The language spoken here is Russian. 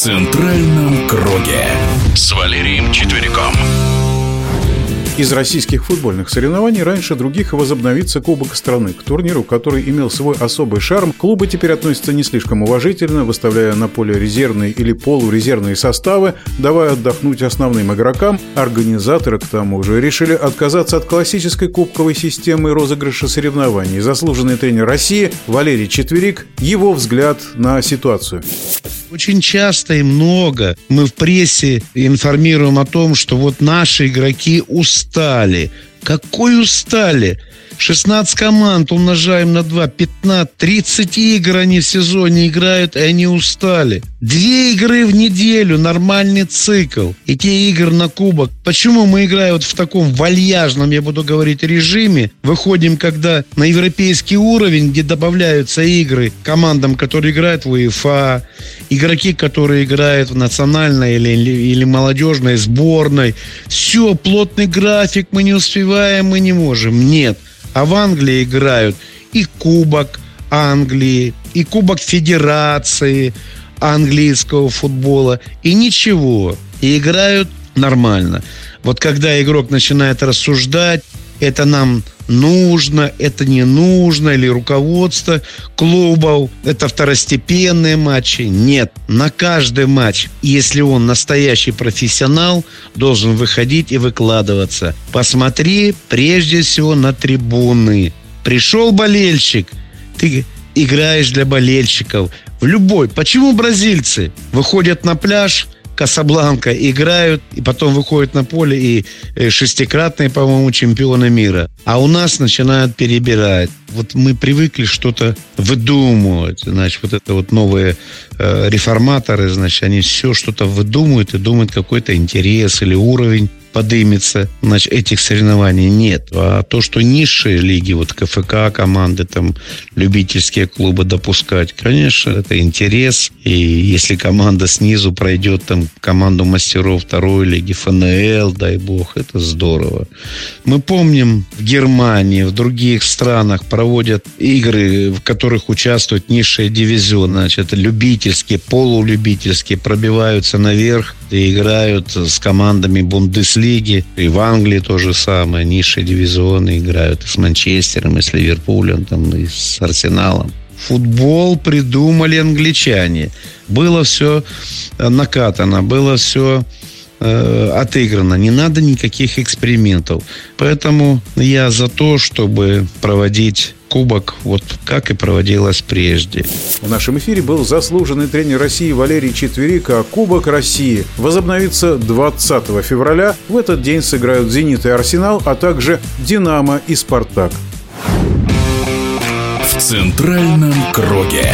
центральном круге с Валерием Четвериком. Из российских футбольных соревнований раньше других возобновится Кубок страны. К турниру, который имел свой особый шарм, клубы теперь относятся не слишком уважительно, выставляя на поле резервные или полурезервные составы, давая отдохнуть основным игрокам. Организаторы, к тому же, решили отказаться от классической кубковой системы розыгрыша соревнований. Заслуженный тренер России Валерий Четверик, его взгляд на ситуацию. Очень часто и много мы в прессе информируем о том, что вот наши игроки устали. Какой устали? 16 команд умножаем на 2, 15, 30 игр они в сезоне играют, и они устали. Две игры в неделю, нормальный цикл. И те игры на кубок. Почему мы играем вот в таком вальяжном, я буду говорить, режиме? Выходим, когда на европейский уровень, где добавляются игры командам, которые играют в УЕФА, игроки, которые играют в национальной или, или, или молодежной сборной. Все, плотный график, мы не успеваем, мы не можем. Нет. А в Англии играют и Кубок Англии, и Кубок Федерации английского футбола. И ничего. И играют нормально. Вот когда игрок начинает рассуждать, это нам нужно, это не нужно, или руководство клубов, это второстепенные матчи. Нет, на каждый матч, если он настоящий профессионал, должен выходить и выкладываться. Посмотри прежде всего на трибуны. Пришел болельщик, ты играешь для болельщиков. В любой. Почему бразильцы выходят на пляж – Касабланка играют, и потом выходят на поле и э, шестикратные, по-моему, чемпионы мира. А у нас начинают перебирать. Вот мы привыкли что-то выдумывать. Значит, вот это вот новые э, реформаторы, значит, они все что-то выдумывают и думают какой-то интерес или уровень подымется значит, этих соревнований нет. А то, что низшие лиги, вот КФК команды, там, любительские клубы допускать, конечно, это интерес. И если команда снизу пройдет там команду мастеров второй лиги, ФНЛ, дай бог, это здорово. Мы помним, в Германии, в других странах проводят игры, в которых участвуют низшие дивизионы, значит, любительские, полулюбительские, пробиваются наверх и играют с командами Бундеслиги. И в Англии то же самое. Низшие дивизионы играют и с Манчестером, и с Ливерпулем, там, и с Арсеналом. Футбол придумали англичане. Было все накатано, было все э, отыграно. Не надо никаких экспериментов. Поэтому я за то, чтобы проводить кубок, вот как и проводилось прежде. В нашем эфире был заслуженный тренер России Валерий Четверик, а Кубок России возобновится 20 февраля. В этот день сыграют «Зенит» и «Арсенал», а также «Динамо» и «Спартак». В центральном круге.